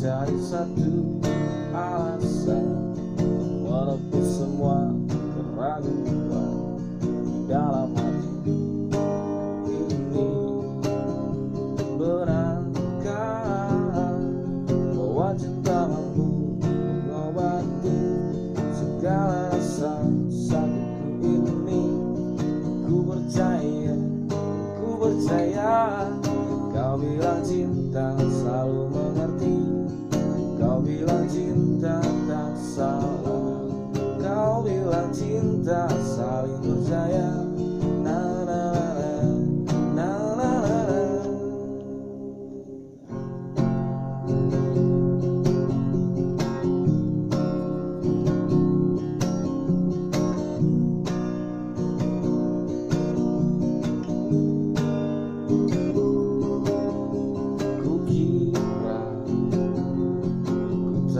Cari satu alasan Walaupun semua keraguan di dalam hati ini berangkat. bahwa cinta mampu mengobati segala rasa sakitku ini Ku percaya, ku percaya Kau bilang cinta selalu mengerti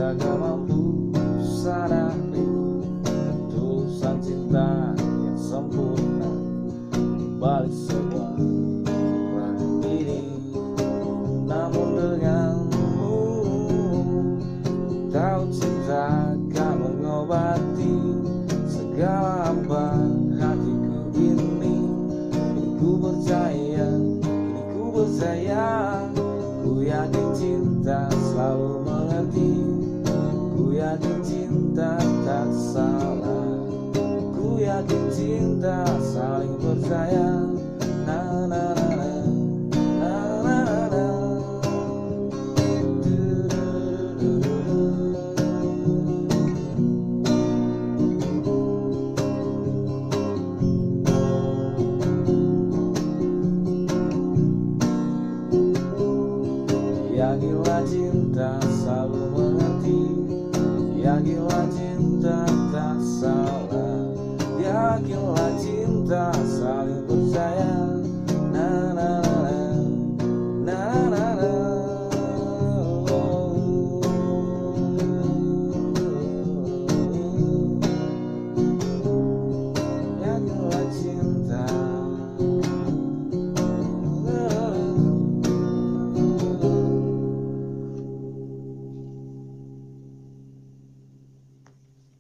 Takkan mampu sadari Tulusan cinta yang sempurna Balik sebuah perang ini. Namun denganmu Tahu cinta akan mengobati Segala hampa hatiku ini. Kini ku percaya Kini ku percaya kita saling percaya na na na na na na na, na. Yakinlah cinta selalu mengerti Yakinlah cinta Jadilah cinta saling percaya. Na na na na na na.